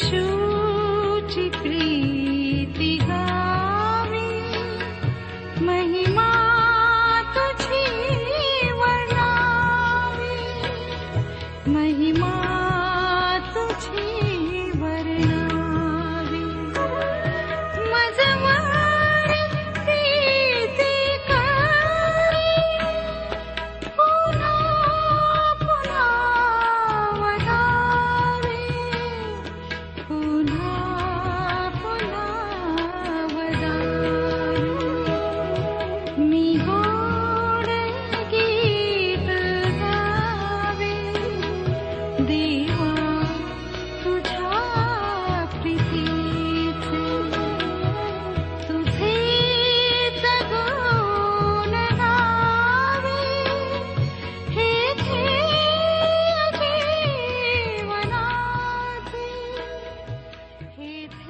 येशूची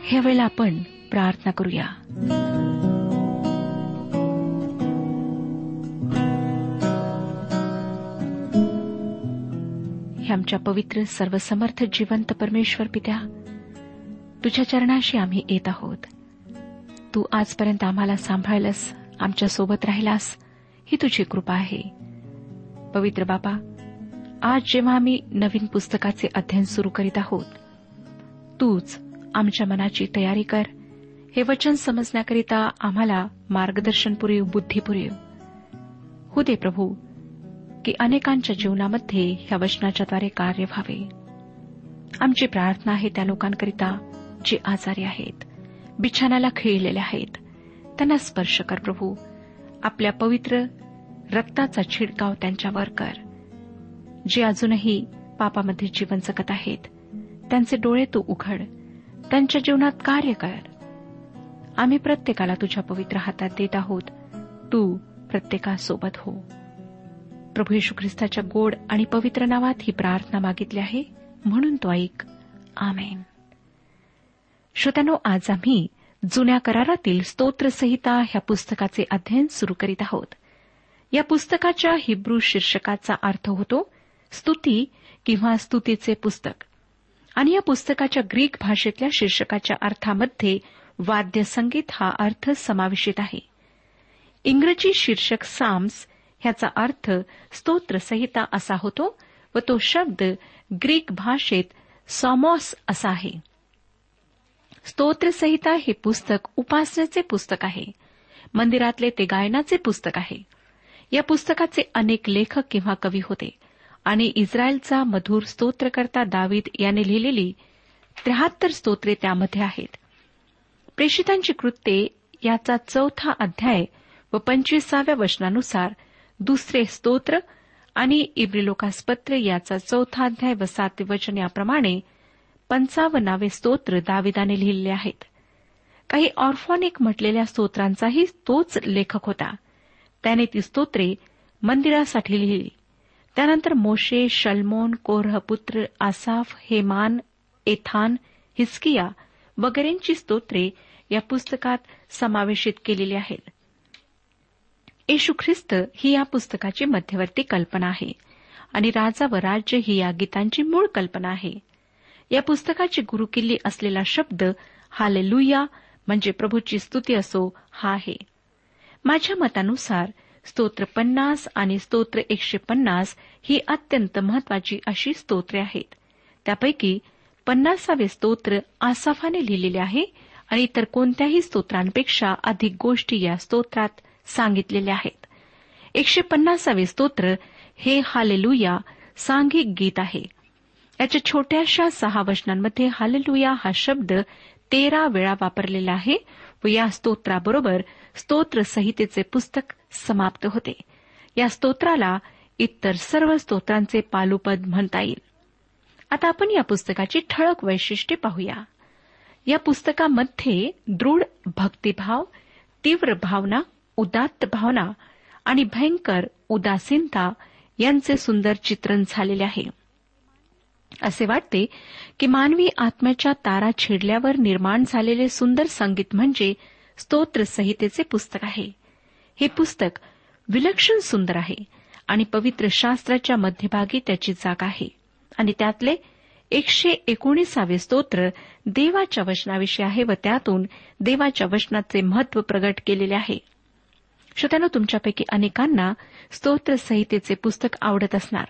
हे ह्या वेळेला आपण प्रार्थना करूया. हे आमच्या पवित्र सर्वसमर्थ जिवंत परमेश्वर पित्या तुझ्या चरणाशी आम्ही येत आहोत. तू आजपर्यंत आम्हाला सांभाळलंस आमच्यासोबत राहिलास ही तुझी कृपा आहे. पवित्र बाबा आज जेव्हा आम्ही नवीन पुस्तकाचे अध्ययन सुरू करीत आहोत तूच आमच्या मनाची तयारी कर. हे वचन समजण्याकरिता आम्हाला मार्गदर्शन पुरेव बुद्धी हो दे प्रभू की अनेकांच्या जीवनामध्ये ह्या वचनाच्याद्वारे कार्य व्हावे. आमची प्रार्थना आहे त्या लोकांकरिता जे आजारी आहेत बिछाण्याला खिळलेले आहेत. त्यांना स्पर्श कर प्रभू. आपल्या पवित्र रक्ताचा छिडकाव त्यांच्यावर कर. जे अजूनही पापामध्ये जीवन जगत आहेत त्यांचे डोळे तू उघड. त्यांच्या जीवनात कार्य कर. आम्ही प्रत्येकाला तुझ्या पवित्र हातात देत आहोत. तू प्रत्येकासोबत हो. प्रभू येशू ख्रिस्ताच्या गोड आणि पवित्र नावात ही प्रार्थना मागितली आहे. म्हणून तो ऐक. आमेन. श्रोत्यानो आज आम्ही जुन्या करारातील स्तोत्रसंहिता ह्या पुस्तकाचे अध्ययन सुरू करीत आहोत. या पुस्तकाच्या हिब्रू शीर्षकाचा अर्थ होतो स्तुती किंवा स्तुतीचे पुस्तक. आणि या पुस्तकाच्या ग्रीक भाषेतल्या शीर्षकाच्या अर्थामध्ये वाद्य संगीत हा अर्थ समावेशित आहे. इंग्रजी शीर्षक साम्स ह्याचा अर्थ स्तोत्रसंहिता असा होतो व तो शब्द ग्रीक भाषेत सॉमॉस असा आहे. स्तोत्रसंहिता हे पुस्तक उपासनेचे पुस्तक आहे. मंदिरातले ते गायनाचे पुस्तक आहे. या पुस्तकाचे अनेक लेखक किंवा कवी होते. आणि इस्रायलचा मधुर स्तोत्रकर्ता दावीद याने लिहिलेली त्र्याहत्तर स्तोत्रे त्यामध्ये आहेत. प्रेषितांची कृत्ये याचा चौथा अध्याय व पंचवीसाव्या वचनानुसार दुसरे स्तोत्र आणि इब्रिलोकासपत्र याचा चौथा अध्याय व सातवे वचन याप्रमाणे पंचावन्नावे स्तोत्र दाविदाने लिहिलेले आहेत. काही ऑर्फॉनिक म्हटलेल्या स्तोत्रांचाही तोच लेखक होता. त्याने ती स्तोत्रे मंदिरासाठी लिहिली. त्यानंतर मोशे शल्मोन कोरहपुत्र आसाफ हेमान एथान हिस्किया वगैरेंची स्तोत्रे या पुस्तकात समावेशित केलेली आहेत. येशू ख्रिस्त ही या पुस्तकाची मध्यवर्ती कल्पना आहे आणि राजा व राज्य ही या गीतांची मूळ कल्पना आहे. या पुस्तकाची गुरुकिल्ली असलेला शब्द हालेलुया म्हणजे प्रभूची स्तुती असो हा आहे. माझ्या मतानुसार स्तोत्र पन्नास आणि स्तोत्र एकशे पन्नास ही अत्यंत महत्वाची अशी स्तोत्रे आहेत. त्यापैकी पन्नासावे स्तोत्र आसाफाने लिहिलेले आहे आणि इतर कोणत्याही स्तोत्रांपेक्षा अधिक गोष्टी या स्तोत्रात सांगितलेल्या आहेत. एकशे पन्नासावे स्तोत्र हे हालेलुया सांघिक गीत आहे. याच्या छोट्याशा सहा वचनांमध्ये हालेलुया हा शब्द तेरा वेळा वापरलेला आहे. व या स्तोत्राबरोबर स्तोत्रसंहितेचे पुस्तक समाप्त होते. या स्तोत्राला इतर सर्व स्तोत्रांचे पालुपद म्हणता येईल. आता आपण या पुस्तकाची ठळक वैशिष्ट्ये पाहूया. या पुस्तकामध्ये दृढ भक्तिभाव तीव्र भावना उदात्त भावना आणि भयंकर उदासीनता यांचे सुंदर चित्रण झालेले आहे. असे वाटते की मानवी आत्म्याच्या तारा छेडल्यावर निर्माण झालेले सुंदर संगीत म्हणजे स्तोत्रसंहितेचे पुस्तक आहे. हे पुस्तक विलक्षण सुंदर आहे आणि पवित्र शास्त्राच्या मध्यभागी त्याची जागा आहे. आणि त्यातले एकशे एकोणीसावे स्तोत्र देवाच्या वचनाविषयी आहे व त्यातून देवाच्या वचनाचे महत्त्व प्रगट केलेले आहे. श्रोत्यानं तुमच्यापैकी अनेकांना स्तोत्रसंहितेचे पुस्तक आवडत असणार.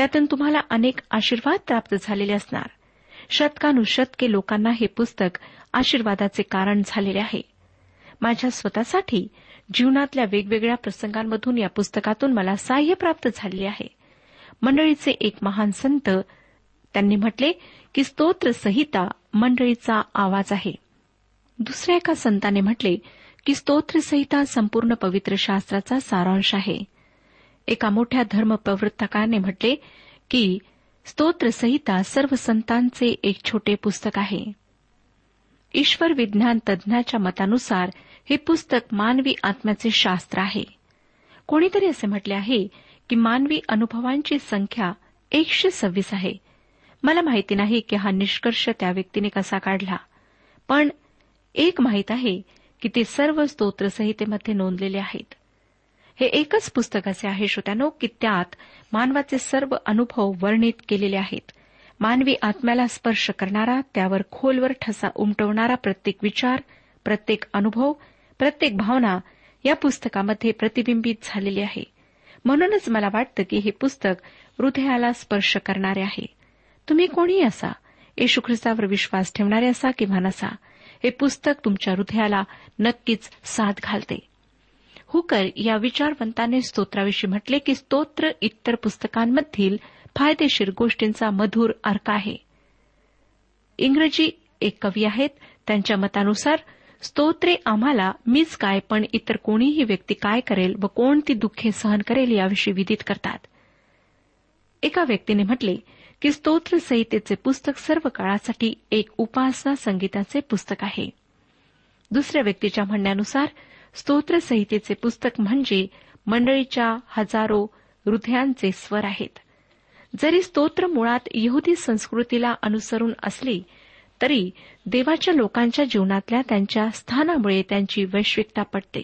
त्यातून तुम्हाला अनेक आशीर्वाद प्राप्त झालेले असणार. शतकानुशतके लोकांना हे पुस्तक आशीर्वादाचे कारण झालेले आहे. माझ्या स्वतःसाठी जीवनातल्या वेगवेगळ्या प्रसंगांमधून या पुस्तकातून मला सहाय्य प्राप्त झालेले आहे. मंडळीचे एक महान संत त्यांनी म्हटले की स्तोत्र संहिता मंडळीचा आवाज आहे. दुसऱ्या एका संताने म्हटले की स्तोत्रसंहिता संपूर्ण पवित्र शास्त्राचा सारांश आहे. एका मोठ्या धर्मप्रवर्तकाने म्हटले की स्तोत्रसंहिता सर्व संतांचे एक छोटे पुस्तक आहे. ईश्वर विज्ञान तज्ज्ञाच्या मतानुसार हे पुस्तक मानवी आत्म्याचे शास्त्र आहे. कोणीतरी असे म्हटले आहे की मानवी अनुभवांची संख्या एकशे सव्वीस आहे. मला माहिती नाही की हा निष्कर्ष त्या व्यक्तीने कसा काढला. पण एक माहीत आहे की ते सर्व स्तोत्रसंहितेमध्ये नोंदलेले आहेत. हे एकच पुस्तक असे आहे श्रोत्यानो की त्यात मानवाचे सर्व अनुभव वर्णित केलेले आहेत. मानवी आत्म्याला स्पर्श करणारा त्यावर खोलवर ठसा उमटवणारा प्रत्येक विचार प्रत्येक अनुभव प्रत्येक भावना या पुस्तकामध्ये प्रतिबिंबित झालेली आहे. म्हणूनच मला वाटतं की हे पुस्तक हृदयाला स्पर्श करणारे आहे. तुम्ही कोणीही असा येशू ख्रिस्तावर विश्वास ठेवणारे असा किंवा नसा हे पुस्तक तुमच्या हृदयाला नक्कीच साथ घालते. हुकर या विचारवंताने स्तोत्राविषयी म्हटले की स्तोत्र इतर पुस्तकांमधील फायदेशीर गोष्टींचा मधुर अर्क आहे. इंग्रजी एक कवी आहेत. त्यांच्या मतानुसार स्तोत्रे आम्हाला मीच काय पण इतर कोणीही व्यक्ती काय करेल व कोणती दुःखे सहन करेल याविषयी विदित करतात. एका व्यक्तीने म्हटले की स्तोत्र संहितेचे पुस्तक सर्व काळासाठी एक उपासना संगीताचे पुस्तक आहे. दुसऱ्या व्यक्तीच्या म्हणण्यानुसार स्तोत्रसंहितेचे पुस्तक म्हणजे मंडळीच्या हजारो हृदयांचे स्वर आहेत. जरी स्तोत्र मुळात यहुदी संस्कृतीला अनुसरून असली तरी देवाच्या लोकांच्या जीवनातल्या त्यांच्या स्थानामुळे त्यांची वैश्विकता पडते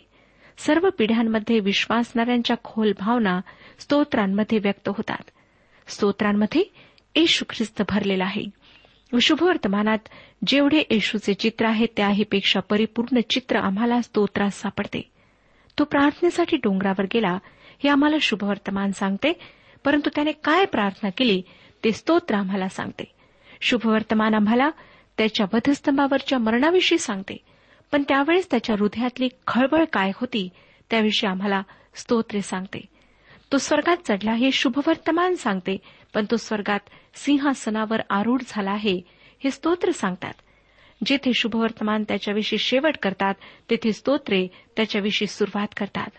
सर्व पिढ्यांमध्ये विश्वासणाऱ्यांच्या खोल भावना स्तोत्रांमध्ये व्यक्त होतात. स्तोत्रांमध्ये येशू ख्रिस्त भरलेला आहे. शुभवर्तमानात जेवढे येशूचे चित्र आहे त्याहीपेक्षा परिपूर्ण चित्र आम्हाला स्तोत्रात सापडते. तो प्रार्थनेसाठी डोंगरावर गेला हे आम्हाला शुभवर्तमान सांगते परंतु त्याने काय प्रार्थना केली ते स्तोत्र आम्हाला सांगते. शुभवर्तमान आम्हाला त्याच्या वधस्तंभावरच्या मरणाविषयी सांगते पण त्यावेळेस त्याच्या हृदयातली खळबळ काय होती त्याविषयी आम्हाला स्तोत्रे सांगते. तो स्वर्गात चढला हे शुभवर्तमान सांगते पण तो स्वर्गात सिंहासनावर आरूढ झाला आहे हे स्तोत्र सांगतात. जेथे शुभवर्तमान त्याच्याविषयी शेवट करतात तेथे स्तोत्रे त्याच्याविषयी सुरुवात करतात.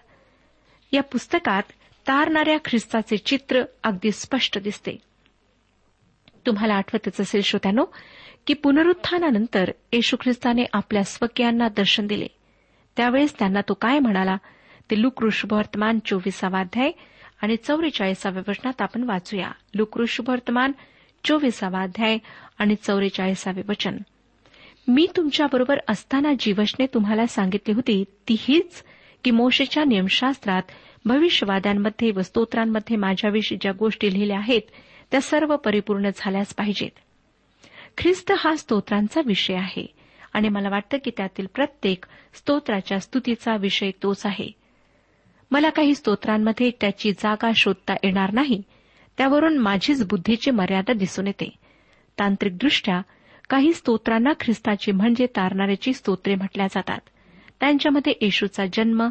या पुस्तकात तारणाऱ्या ख्रिस्ताचे चित्र अगदी स्पष्ट दिसते. तुम्हाला आठवतच असेल श्रोत्यानो की पुनरुत्थानानंतर येशू ख्रिस्ताने आपल्या स्वकीयांना दर्शन दिले. त्यावेळेस त्यांना तो काय म्हणाला? ते लुकृष्भवर्तमान चोवीसावाध्याय अध्याय आणि चौवेचाळीसाव्या वचनात आपण वाचूया. लुकऋषभवर्तमान चोवीसावा अध्याय आणि चौवेचाळीसावे वचन. मी तुमच्याबरोबर असताना जीवशने तुम्हाला सांगितली होती ती हीच की मोशेच्या नियमशास्त्रात भविष्यवाद्यांमध्ये व स्तोत्रांमध्ये माझ्याविषयी ज्या गोष्टी लिहिल्या आहेत त्या सर्व परिपूर्ण झाल्याच पाहिजेत. ख्रिस्त हा स्तोत्रांचा विषय आहे आणि मला वाटतं की त्यातील प्रत्येक स्तोत्राच्या स्तुतीचा विषय तोच आहे. मला काही स्तोत्रांमध्ये त्याची जागा शोधता येणार नाही. त्यावरून माझीच बुद्धीची मर्यादा दिसून येते. तांत्रिकदृष्ट्या काही स्तोत्रांना ख्रिस्ताची म्हणजे तारणाऱ्याची स्तोत्रे म्हटल्या जातात. त्यांच्यामध्ये येशूचा जन्म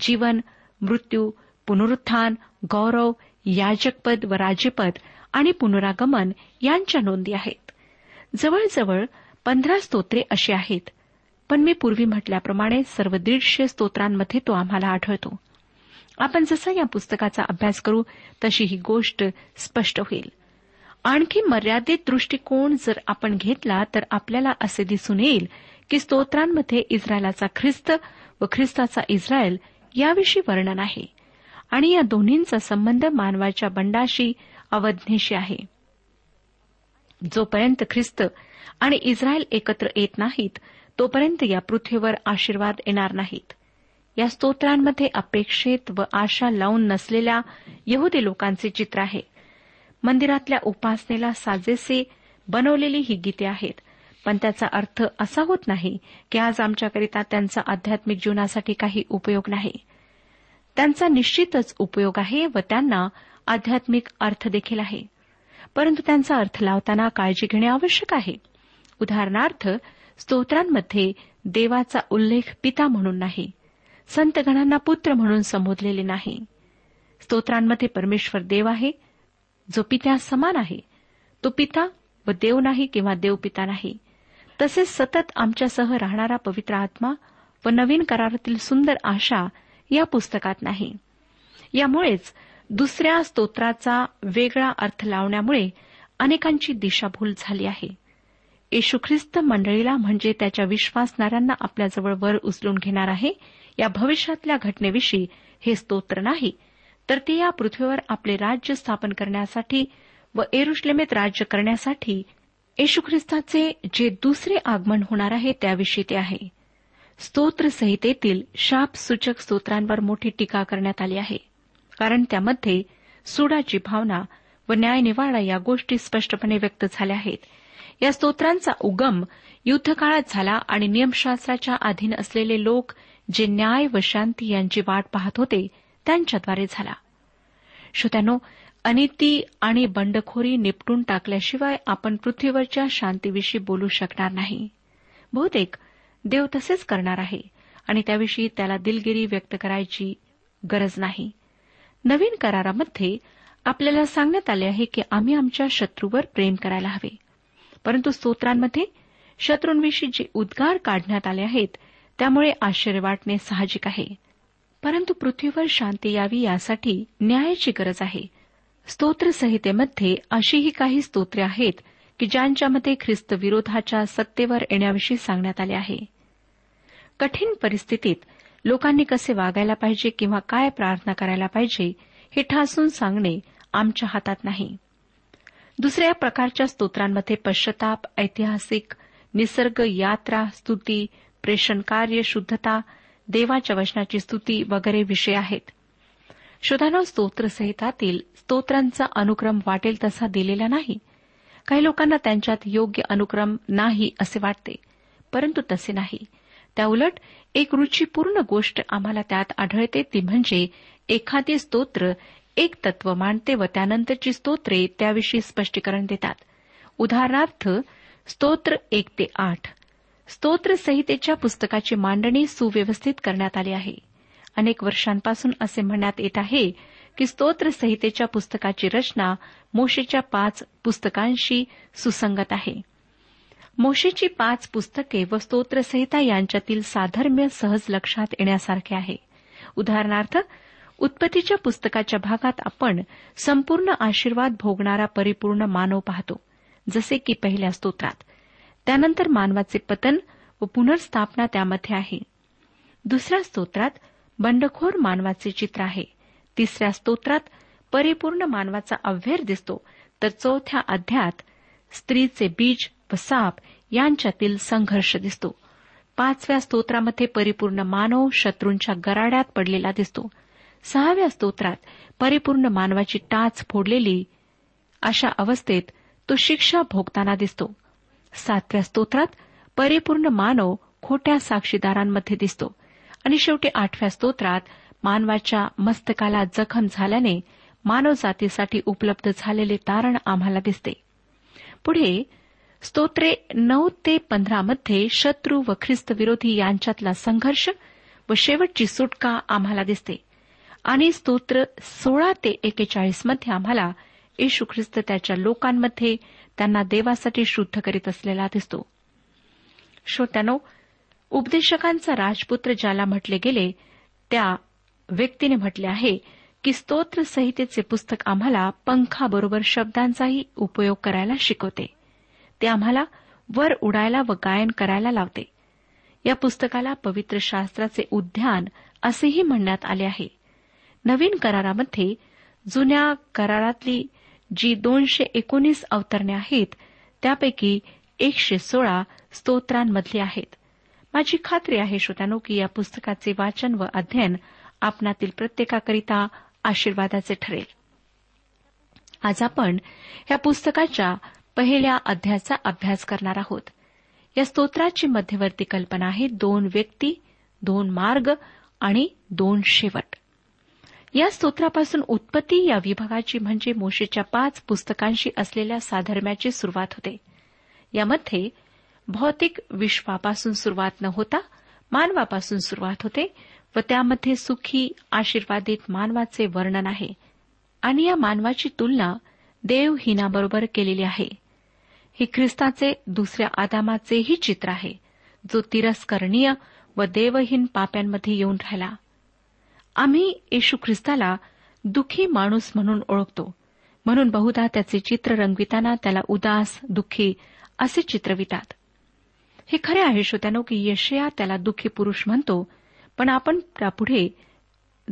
जीवन मृत्यू पुनरुत्थान गौरव याजकपद व राजपद आणि पुनरागमन यांच्या नोंदी आहेत. जवळजवळ पंधरा स्तोत्रे अशी आहेत पण मी पूर्वी म्हटल्याप्रमाणे सर्व दीडशे स्तोत्रांमध्ये तो आम्हाला आढळतो. आपण जसा या पुस्तकाचा अभ्यास करू तशी ही गोष्ट स्पष्ट होईल. आणखी मर्यादित दृष्टिकोन जर आपण घेतला तर आपल्याला असे दिसून येईल की स्तोत्रांमध्ये इस्रायलाचा ख्रिस्त व ख्रिस्ताचा इस्रायल याविषयी वर्णन आहे. आणि या दोन्हींचा संबंध मानवाच्या बंडाशी अवज्ञेशी आहे. जोपर्यंत ख्रिस्त आणि इस्रायल एकत्र येत नाहीत तोपर्यंत या पृथ्वीवर आशीर्वाद येणार नाहीत. या स्तोत्रांमध्ये अपेक्षित व आशा लावून नसलेल्या यहुदी लोकांचे चित्र आहे. मंदिरातल्या उपासनेला साजेसे बनवलेली ही गीते आहेत. पण त्याचा अर्थ असा होत नाही की आज आमच्याकरिता त्यांचा आध्यात्मिक जीवनासाठी काही उपयोग नाही. त्यांचा निश्चितच उपयोग आहे व त्यांना आध्यात्मिक अर्थ देखील आहे. परंतु त्यांचा अर्थ लावताना काळजी घेणे आवश्यक आहे. उदाहरणार्थ स्तोत्रांमध्ये देवाचा उल्लेख पिता म्हणून नाही संतगणांना पुत्र म्हणून संबोधलेले नाही. स्तोत्रांमध्ये परमेश्वर देव आहे जो पित्या समान आहे. तो पिता व देव नाही किंवा देवपिता नाही. तसेच सतत आमच्यासह राहणारा पवित्र आत्मा व नवीन करारातील सुंदर आशा या पुस्तकात नाही. यामुळेच दुसऱ्या स्तोत्राचा वेगळा अर्थ लावण्यामुळे अनेकांची दिशाभूल झाली आहे. येशू ख्रिस्त मंडळीला म्हणजे त्याच्या विश्वासणाऱ्यांना आपल्याजवळ वर उचलून घेणार आहे. या भविष्यातल्या घटनेविषयी हे स्तोत्र नाही. तर ते या पृथ्वीवर आपले राज्य स्थापन करण्यासाठी व एरुश्लेमेत राज्य करण्यासाठी येशू ख्रिस्ताचे जे दुसरे आगमन होणार आहे त्याविषयी ते आहे. स्तोत्र संहितेतील शापसूचक स्तोत्रांवर मोठी टीका करण्यात आली आहे. कारण त्यामध्ये सुडाची भावना व न्यायनिवाडा या गोष्टी स्पष्टपणे व्यक्त झाल्या आहेत. या स्तोत्रांचा उगम युद्धकाळात झाला आणि नियमशास्त्राच्या अधीन असलेले लोक जे न्याय व शांती यांची वाट पाहत होते त्यांच्याद्वारे झाला. श्रोत्यानो अनिती आणि बंडखोरी निपटून टाकल्याशिवाय आपण पृथ्वीवरच्या शांतीविषयी बोलू शकणार नाही. बहुतेक देव तसेच करणार आहे आणि त्याविषयी त्याला दिलगिरी व्यक्त करायची गरज नाही. नवीन करारामध्ये आपल्याला सांगण्यात आले आहे की आम्ही आमच्या शत्रूवर प्रेम करायला हवे. परंतु स्तोत्रांमध्ये शत्रूंविषयी जे उद्गार काढण्यात आले आहेत त्यामुळे आश्चर्य वाटणे साहजिक आहे. परंतु पृथ्वीवर शांती यावी यासाठी न्यायाची गरज आहे. स्तोत्रसंहितेमध्ये अशीही काही स्तोत्रे आहेत की ज्यांच्यामध्ये ख्रिस्त विरोधाच्या सत्तेवर येण्याविषयी सांगण्यात आले आहे. कठीण परिस्थितीत लोकांनी कसे वागायला पाहिजे किंवा काय प्रार्थना करायला पाहिजे हे ठासून सांगणे आमच्या हातात नाही. दुसऱ्या प्रकारच्या स्तोत्रांमध्ये पश्चाताप ऐतिहासिक निसर्ग यात्रा स्तुती प्रेषण कार्य शुद्धता देवाच्या वचनाची स्तुती वगैरे विषय आहेत. श्रोतानो स्तोत्रसहितातील स्तोत्रांचा अनुक्रम वाटेल तसा दिलेला नाही. काही लोकांना त्यांच्यात योग्य अनुक्रम नाही असे वाटते परंतु तसे नाही. त्याउलट एक रुचीपूर्ण गोष्ट आम्हाला त्यात आढळते ती म्हणजे एखादे स्तोत्र एक तत्व मांडते व त्यानंतरची स्तोत्रे त्याविषयी स्पष्टीकरण देतात. उदाहरणार्थ स्तोत्र एक ते आठ. स्तोत्र संहितेच्या पुस्तकाची मांडणी सुव्यवस्थित करण्यात आली आहे. अनेक वर्षांपासून असे म्हणण्यात येत आहे की स्तोत्र संहितेच्या पुस्तकाची रचना मोशेच्या पाच पुस्तकांशी सुसंगत आहे. मोशेची पाच पुस्तके व स्तोत्रसंहिता यांच्यातील साधर्म्य सहज लक्षात येण्यासारखे आहे. उदाहरणार्थ उत्पत्तीच्या पुस्तकाच्या भागात आपण संपूर्ण आशीर्वाद भोगणारा परिपूर्ण मानव पाहतो जसे की पहिल्या स्तोत्रात. त्यानंतर मानवाचे पतन व पुनर्स्थापना त्यामध्ये आहे. दुसऱ्या स्तोत्रात बंडखोर मानवाचे चित्र आहे. तिसऱ्या स्तोत्रात परिपूर्ण मानवाचा अव्हेर दिसतो. तर चौथ्या अध्यात स्त्रीचे बीज व साप यांच्यातील संघर्ष दिसतो. पाचव्या स्तोत्रामध्ये परिपूर्ण मानव शत्रूंच्या गराड्यात पडलेला दिसतो. सहाव्या स्तोत्रात परिपूर्ण मानवाची टाच फोडलेली अशा अवस्थेत तो शिक्षा भोगताना दिसतो. सातव्या स्तोत्रात परिपूर्ण मानव खोट्या साक्षीदारांमध्ये दिसतो. आणि शेवटी आठव्या स्तोत्रात मानवाच्या मस्तकाला जखम झाल्याने मानवजातीसाठी उपलब्ध झालेले तारण आम्हाला दिसते. पुढे स्तोत्रे नऊ ते पंधरामध्ये शत्रू व ख्रिस्त विरोधी यांच्यातला संघर्ष व शेवटची सुटका आम्हाला दिसते. आणि स्तोत्र सोळा ते एकेचाळीसमध्ये आम्हाला येशू ख्रिस्त त्याच्या लोकांमध्ये त्यांना देवासाठी शुद्ध करीत असलेला दिसतो. श्रोत्यानो उपदेशकांचा राजपुत्र ज्याला म्हटले गेले त्या व्यक्तीने म्हटले आहे की स्तोत्र संहितेचे पुस्तक आम्हाला पंखाबरोबर शब्दांचाही उपयोग करायला शिकवते. ते आम्हाला वर उडायला व गायन करायला लावते. या पुस्तकाला पवित्र शास्त्राचे उद्यान असेही म्हणण्यात आले आहे. नवीन करारामध्ये जुन्या करारातली जी दोनशे एकोणीस अवतरणे आहेत त्यापैकी एकशे सोळा स्तोत्रांमधली आहेत. माझी खात्री आहे श्रोत्यानो की या पुस्तकाचे वाचन व अध्ययन आपणातील प्रत्येकाकरिता आशीर्वादाचे ठरेल. आज आपण या पुस्तकाच्या पहिल्या अध्यायाचा अभ्यास करणार आहोत. या स्तोत्राची मध्यवर्ती कल्पना आहे दोन व्यक्ती दोन मार्ग आणि दोन शेवट. या स्तोत्रापासून उत्पत्ती या विभागाची म्हणजे मोशेच्या पाच पुस्तकांशी असलेल्या साधर्म्याची सुरुवात होते. यामध्ये भौतिक विश्वापासून सुरुवात न होता मानवापासून सुरुवात होते व त्यामध्ये सुखी आशीर्वादित मानवाचे वर्णन आहे. आणि या मानवाची तुलना देवहीनाबरोबर केलेली आहे. हे ख्रिस्ताचे दुसऱ्या आदामाचेही चित्र आहे जो तिरस्करणीय व देवहीन पाप्यांमध्ये येऊन राहिला. आम्ही येशू ख्रिस्ताला दुःखी माणूस म्हणून ओळखतो. म्हणून बहुधा त्याचे चित्र रंगविताना त्याला उदास दुःखी असे चित्रवितात हे खरे आहे श्रोत्यानो की यशया त्याला दुःखी पुरुष म्हणतो पण आपण त्यापुढे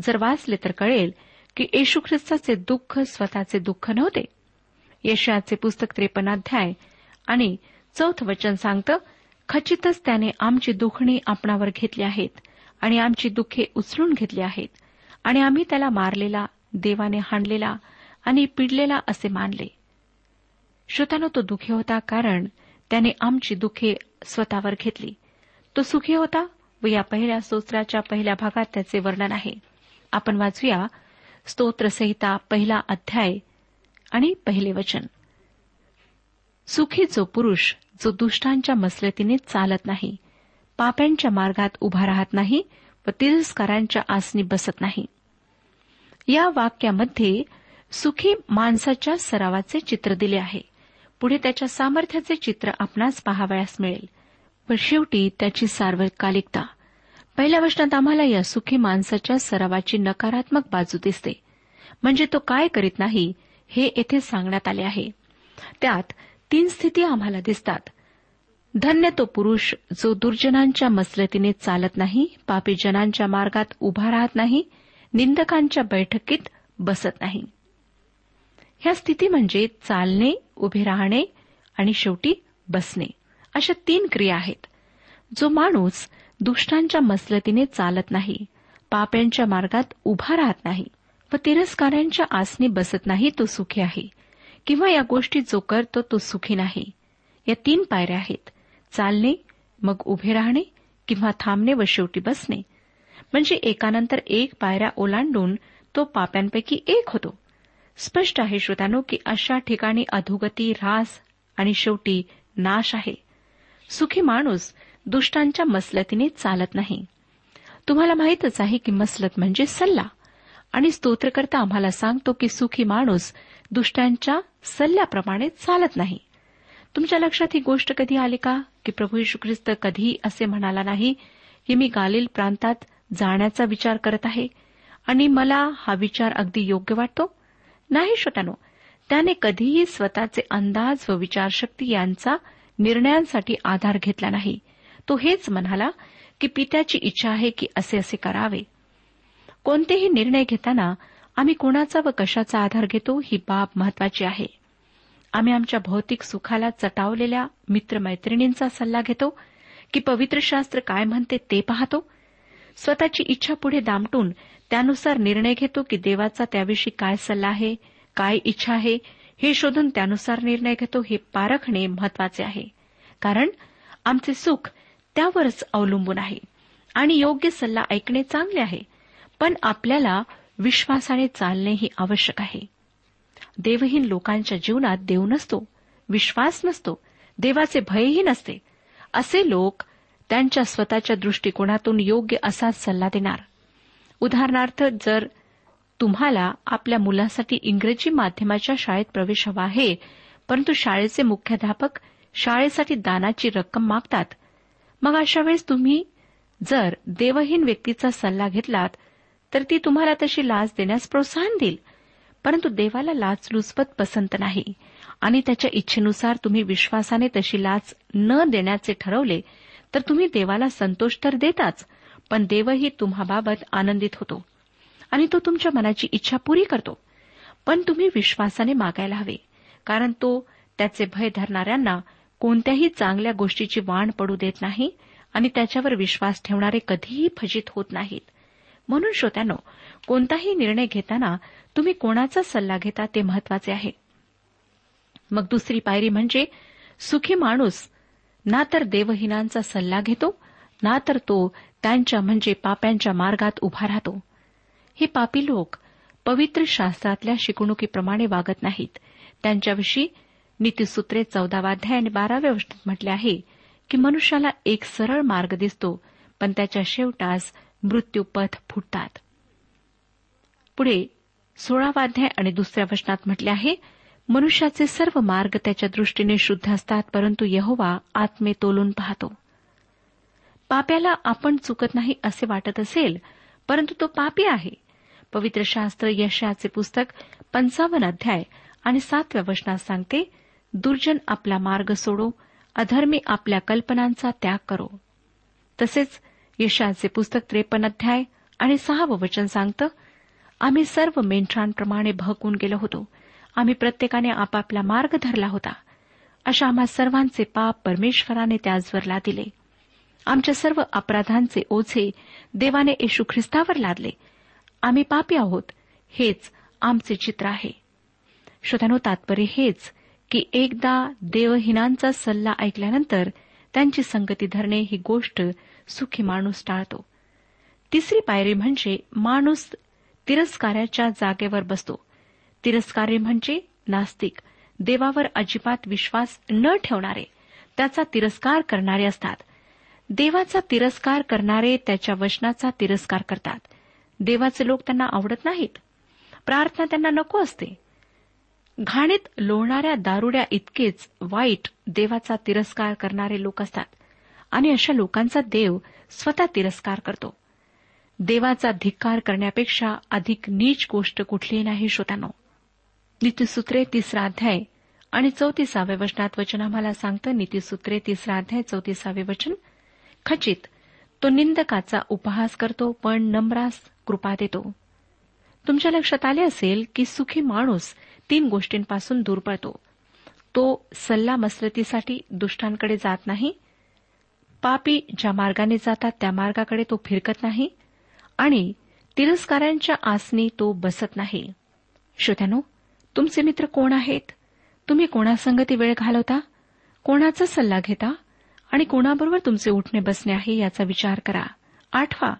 जर वाचले तर कळेल की येशू ख्रिस्ताचे दुःख स्वतःचे दुःख नव्हते. यशयाचे पुस्तक त्रेपन्नाध्याय आणि चौथ वचन सांगतं खचितच त्याने आमची दुखणी आपणावर घेतली आहेत. आणि आमची दुःखे उचलून घेतली आहेत. आणि आम्ही त्याला मारलेला देवाने हाणलेला आणि पिडलेला असे मानले. श्रोतानो तो दुःखी होता कारण त्याने आमची दुःखे स्वतःवर घेतली. तो सुखी होता व या पहिल्या स्तोत्राच्या पहिल्या भागात त्याचे वर्णन आहे. आपण वाचूया स्तोत्रसहिता पहिला अध्याय आणि पहिले वचन. सुखी जो पुरुष जो दुष्टांच्या मसलतीने चालत नाही पाप्यांच्या मार्गात उभा राहत नाही व तिरस्कारांच्या आसनी बसत नाही. या वाक्यामध्ये सुखी माणसाच्या सरावाचे चित्र दिले आहे. पुढे त्याच्या सामर्थ्याचे चित्र आपणास पाहावयास मिळेल. व शेवटी त्याची सार्वकालिकता. पहिल्या वचनात आम्हाला या सुखी माणसाच्या सरावाची नकारात्मक बाजू दिसते. म्हणजे तो काय करीत नाही हे येथे सांगण्यात आले आहे. त्यात तीन स्थिती आम्हाला दिसतात. धन्य तो पुरुष जो दुर्जनांच्या मसलतीने चालत नाही पापी जनांच्या मार्गात उभा राहत नाही निंदकांच्या बैठकीत बसत नाही. ह्या स्थिती म्हणजे चालणे उभे राहणे आणि शेवटी बसणे. अशा तीन क्रिया आहेत. जो माणूस दुष्टांच्या मसलतीने चालत नाही पाप्यांच्या मार्गात उभा राहत नाही व तिरस्कारांच्या आसनी बसत नाही तो सुखी आहे. किंवा या गोष्टी जो करतो तो सुखी नाही. या तीन पायऱ्या आहेत. चालणे मग उभे राहणे किंवा थांबणे व शेवटी बसणे. म्हणजे एकानंतर एक पायऱ्या ओलांडून तो पाप्यांपैकी एक होतो. स्पष्ट आहे श्रोतानो की अशा ठिकाणी अधोगती ऱ्हास आणि शेवटी नाश आहे. सुखी माणूस दुष्टांच्या मसलतीने चालत नाही. तुम्हाला माहीतच आहे की मसलत म्हणजे सल्ला. आणि स्तोत्रकर्ता आम्हाला सांगतो की सुखी माणूस दुष्टांच्या सल्ल्याप्रमाणे चालत नाही. तुमच्या लक्षात ही गोष्ट कधी आली का? की प्रभू यशू ख्रिस्त कधीही असे म्हणाला नाही की मी गालिल प्रांतात जाण्याचा विचार करत आहे आणि मला हा विचार अगदी योग्य वाटतो? नाही श्रोतानो त्याने कधीही स्वतःचे अंदाज व विचारशक्ती यांचा निर्णयांसाठी आधार घेतला नाही. तो हेच म्हणाला की पित्याची इच्छा आहे की असे असे करावे. कोणतेही निर्णय घेताना आम्ही कोणाचा व कशाचा आधार घेतो ही बाब महत्वाची आहे. आम्ही आमच्या भौतिक सुखाला चटावलेल्या मित्रमैत्रिणींचा सल्ला घेतो की पवित्र शास्त्र काय म्हणते ते पाहतो. स्वतःची इच्छा पुढे दामटून त्यानुसार निर्णय घेतो की देवाचा त्याविषयी काय सल्ला आहे काय इच्छा आहे हे शोधून त्यानुसार निर्णय घेतो हे पारखणे महत्त्वाचे आहे. कारण आमचे सुख त्यावरच अवलंबून आहे आणि योग्य सल्ला ऐकणे चांगले आहे पण आपल्याला विश्वासाने चालणेही आवश्यक आहे. देवहीन लोकांच्या जीवनात देव नसतो विश्वास नसतो देवाचे भयही नसते. असे लोक त्यांच्या स्वतःच्या दृष्टिकोनातून योग्य असाच सल्ला देणार. उदाहरणार्थ जर तुम्हाला आपल्या मुलासाठी इंग्रजी माध्यमाच्या शाळेत प्रवेश हवा आहे परंतु शाळेचे मुख्याध्यापक शाळेसाठी दानाची रक्कम मागतात मग अशा वेळेस तुम्ही जर देवहीन व्यक्तीचा सल्ला घेतलात तर ती तुम्हाला तशी लाच देण्यास प्रोत्साहन देईल. परंतु देवाला लाचलुचपत पसंत नाही. आणि त्याच्या इच्छेनुसार तुम्ही विश्वासाने तशी लाच न देण्याचे ठरवले तर तुम्ही देवाला संतोष तर देताच पण देवही तुम्हाबाबत आनंदित होतो. आणि तो तुमच्या मनाची इच्छा पुरी करतो. पण तुम्ही विश्वासाने मागायला हवे कारण तो त्याचे भय धरणाऱ्यांना कोणत्याही चांगल्या गोष्टीची वाण पडू देत नाही आणि त्याच्यावर विश्वास ठेवणारे कधीही फजित होत नाहीत. म्हणून श्रोत्यानो कोणताही निर्णय घेताना तुम्ही कोणाचा सल्ला घेता ते महत्त्वाचे आहे. मग दुसरी पायरी म्हणजे सुखी माणूस ना तर देवहीनांचा सल्ला घेतो ना तर तो त्यांच्या म्हणजे पाप्यांच्या मार्गात उभा राहतो. हे पापी लोक पवित्र शास्त्रातल्या शिकवणुकीप्रमाणे वागत नाहीत. त्यांच्याविषयी नीतीसूत्रे चौदावाध्याय आणि बाराव्या वचनात म्हटले आहे की मनुष्याला एक सरळ मार्ग दिसतो पण त्याच्या शेवटास मृत्यूपथ फुटतात. पुढे सोळावाध्याय आणि दुसऱ्या वचनात म्हटले आहे मनुष्याचे सर्व मार्ग त्याच्या दृष्टीने शुद्ध असतात परंतु यहोवा आत्मे तोलून पाहतो. पाप्याला आपण चुकत नाही असे वाटत असेल परंतु तो पापी आहे. पवित्र शास्त्र यशाचे पुस्तक पंचावन्न अध्याय आणि सातव्या वचनात सांगते दुर्जन आपला मार्ग सोडो अधर्मी आपल्या कल्पनांचा त्याग करो. तसेच यशाचे पुस्तक त्रेपन्न अध्याय आणि सहावं वचन सांगतं आम्ही सर्व मेंढरांप्रमाणे भहकून गेलो होतो. आम्ही प्रत्येकाने आपापला मार्ग धरला होता. अशा आम्हा सर्वांचे पाप परमेश्वराने त्याचवर लादिले. आमच्या सर्व अपराधांचे ओझे देवाने येशू ख्रिस्तावर लादले. आम्ही पापी आहोत. हेच आमचे चित्र आहे. श्रोत्यानो तात्पर्य हेच की एकदा देवहीनांचा सल्ला ऐकल्यानंतर त्यांची संगती धरणे ही गोष्ट सुखी माणूस टाळतो. तिसरी पायरी म्हणजे माणूस तिरस्काराच्या जागेवर बसतो. तिरस्कारी म्हणजे नास्तिक देवावर अजिबात विश्वास न ठेवणारे त्याचा तिरस्कार करणारे असतात. देवाचा तिरस्कार करणारे त्याच्या वचनाचा तिरस्कार करतात. देवाचे लोक त्यांना आवडत नाहीत. प्रार्थना त्यांना नको असते. घाणीत लोणाऱ्या दारुड्या इतकेच वाईट देवाचा तिरस्कार करणारे लोक असतात. आणि अशा लोकांचा देव स्वतः तिरस्कार करतो. देवाचा धिक्कार करण्यापेक्षा अधिक नीच गोष्ट कुठलीही नाही श्रोत्यानो. नीतीसूत्रे तिसरा अध्याय आणि चौतीसाव्या वचनात वचन आम्हाला सांगतं नीतीसूत्रे तिसरा अध्याय चौतीसावे वचन. खचित तो निंदकाचा उपहास करतो पण नम्रास कृपा देतो. तुमच्या लक्षात आले असेल की सुखी माणूस तीन गोष्टींपासून दूर पळतो तो सल्ला मसरतीसाठी दुष्टांकडे जात नाही पापी ज्या मार्गाने जातात त्या मार्गाकडे तो फिरकत नाही आणि तिरस्कारांच्या आसनी तो बसत नाही. श्रोत्यानो तुमचे मित्र कोण आहेत? तुम्ही कोणासंगती वेळ घालवता? कोणाचा सल्ला घेता? आणि कोणाबरोबर तुमचे उठणे बसणे आहे याचा विचार करा. आठवा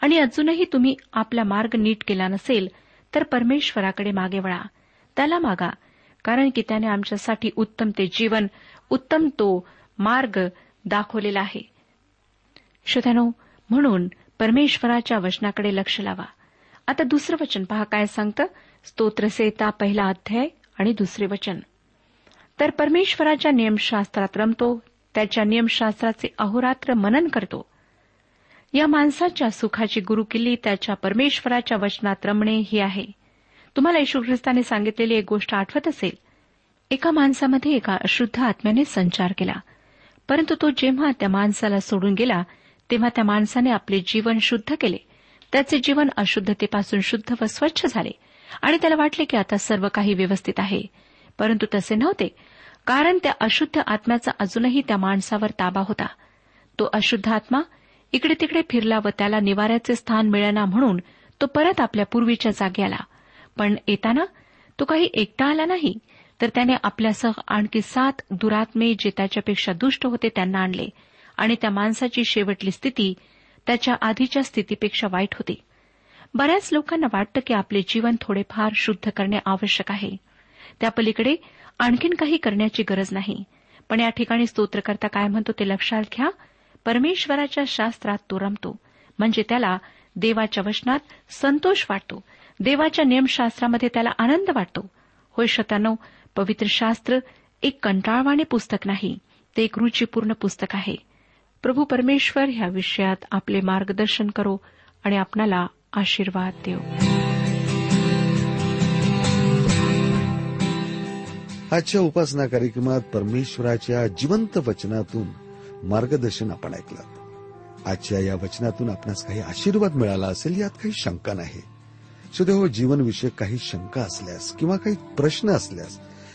आणि अजूनही तुम्ही आपला मार्ग नीट केला नसेल तर परमेश्वराकडे मागे वळा. त्याला मागा कारण की त्याने आमच्यासाठी उत्तम ते जीवन उत्तम तो मार्ग दाखवलेला आहे. श्रोत्यानो म्हणून परमेश्वराच्या वचनाकडे लक्ष लावा. आता दुसरं वचन पहा काय सांगतं? स्तोत्रसेता पहिला अध्याय आणि दुसरे वचन. तर परमेश्वराच्या नियमशास्त्रात रमतो त्याच्या नियमशास्त्राचे अहोरात्र मनन करतो. या माणसाच्या सुखाची गुरुकिल्ली त्याच्या परमेश्वराच्या वचनात रमणे ही आहे. तुम्हाला येशू ख्रिस्ताने सांगितलेली एक गोष्ट आठवत असेल? एका माणसामध्ये एका अशुद्ध आत्म्याने संचार केला. परंतु तो जेव्हा त्या माणसाला सोडून गेला तेव्हा त्या माणसाने आपले जीवन शुद्ध केले. त्याचे जीवन अशुद्धतेपासून शुद्ध व स्वच्छ झाले. आणि त्याला वाटले की आता सर्व काही व्यवस्थित आहे. परंतु तसे नव्हते. कारण त्या अशुद्ध आत्म्याचा अजूनही त्या माणसावर ताबा होता. तो अशुद्ध आत्मा इकडे तिकडे फिरला व त्याला निवाऱ्याचे स्थान मिळेना म्हणून तो परत आपल्या पूर्वीच्या जागी आला. पण येताना तो काही एकटा आला नाही. तर त्याने आपल्यासह आणखी सात दुरात्मे जे त्याच्यापेक्षा दुष्ट होते त्यांना आणले. आणि त्या माणसाची शेवटली स्थिती त्याच्या आधीच्या स्थितीपेक्षा वाईट होती. बऱ्याच लोकांना वाटतं की आपले जीवन थोडेफार शुद्ध करणे आवश्यक आहे. त्या पलीकडे आणखीन काही करण्याची गरज नाही. पण या ठिकाणी स्तोत्रकर्ता काय म्हणतो ते लक्षात घ्या. परमेश्वराच्या शास्त्रात तो रमतो. म्हणजे त्याला देवाच्या वचनात संतोष वाटतो. देवाच्या नियमशास्त्रामध्ये त्याला आनंद वाटतो. होय शतानो पवित्र शास्त्र एक कंटाळवाणे पुस्तक नाही ते एक रुचीपूर्ण पुस्तक आहे. प्रभू परमेश्वर ह्या विषयात आपले मार्गदर्शन करो आणि आपणाला आशीर्वाद देऊ आजच्या उपासना कार्यक्रमात परमेश्वराच्या जिवंत वचनातून मार्गदर्शन आपण ऐकलं. आजच्या या वचनातून आपणास काही आशीर्वाद मिळाला असेल यात काही शंका नाही. सुदैव जीवनविषयक काही शंका असल्यास किंवा काही प्रश्न असल्यास